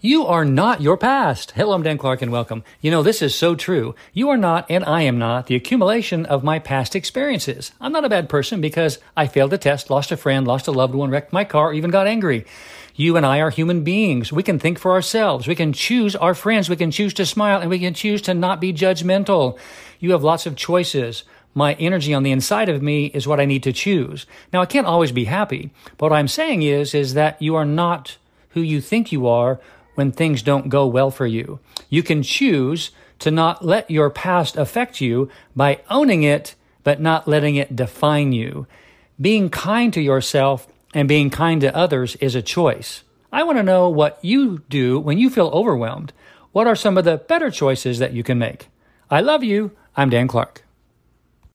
You are not your past. Hello, I'm Dan Clark and welcome. You know, this is so true. You are not and I am not the accumulation of my past experiences. I'm not a bad person because I failed a test, lost a friend, lost a loved one, wrecked my car, even got angry. You and I are human beings. We can think for ourselves. We can choose our friends. We can choose to smile and we can choose to not be judgmental. You have lots of choices. My energy on the inside of me is what I need to choose. Now, I can't always be happy, but what I'm saying is, is that you are not who you think you are when things don't go well for you. You can choose to not let your past affect you by owning it, but not letting it define you. Being kind to yourself and being kind to others is a choice. I want to know what you do when you feel overwhelmed. What are some of the better choices that you can make? I love you. I'm Dan Clark.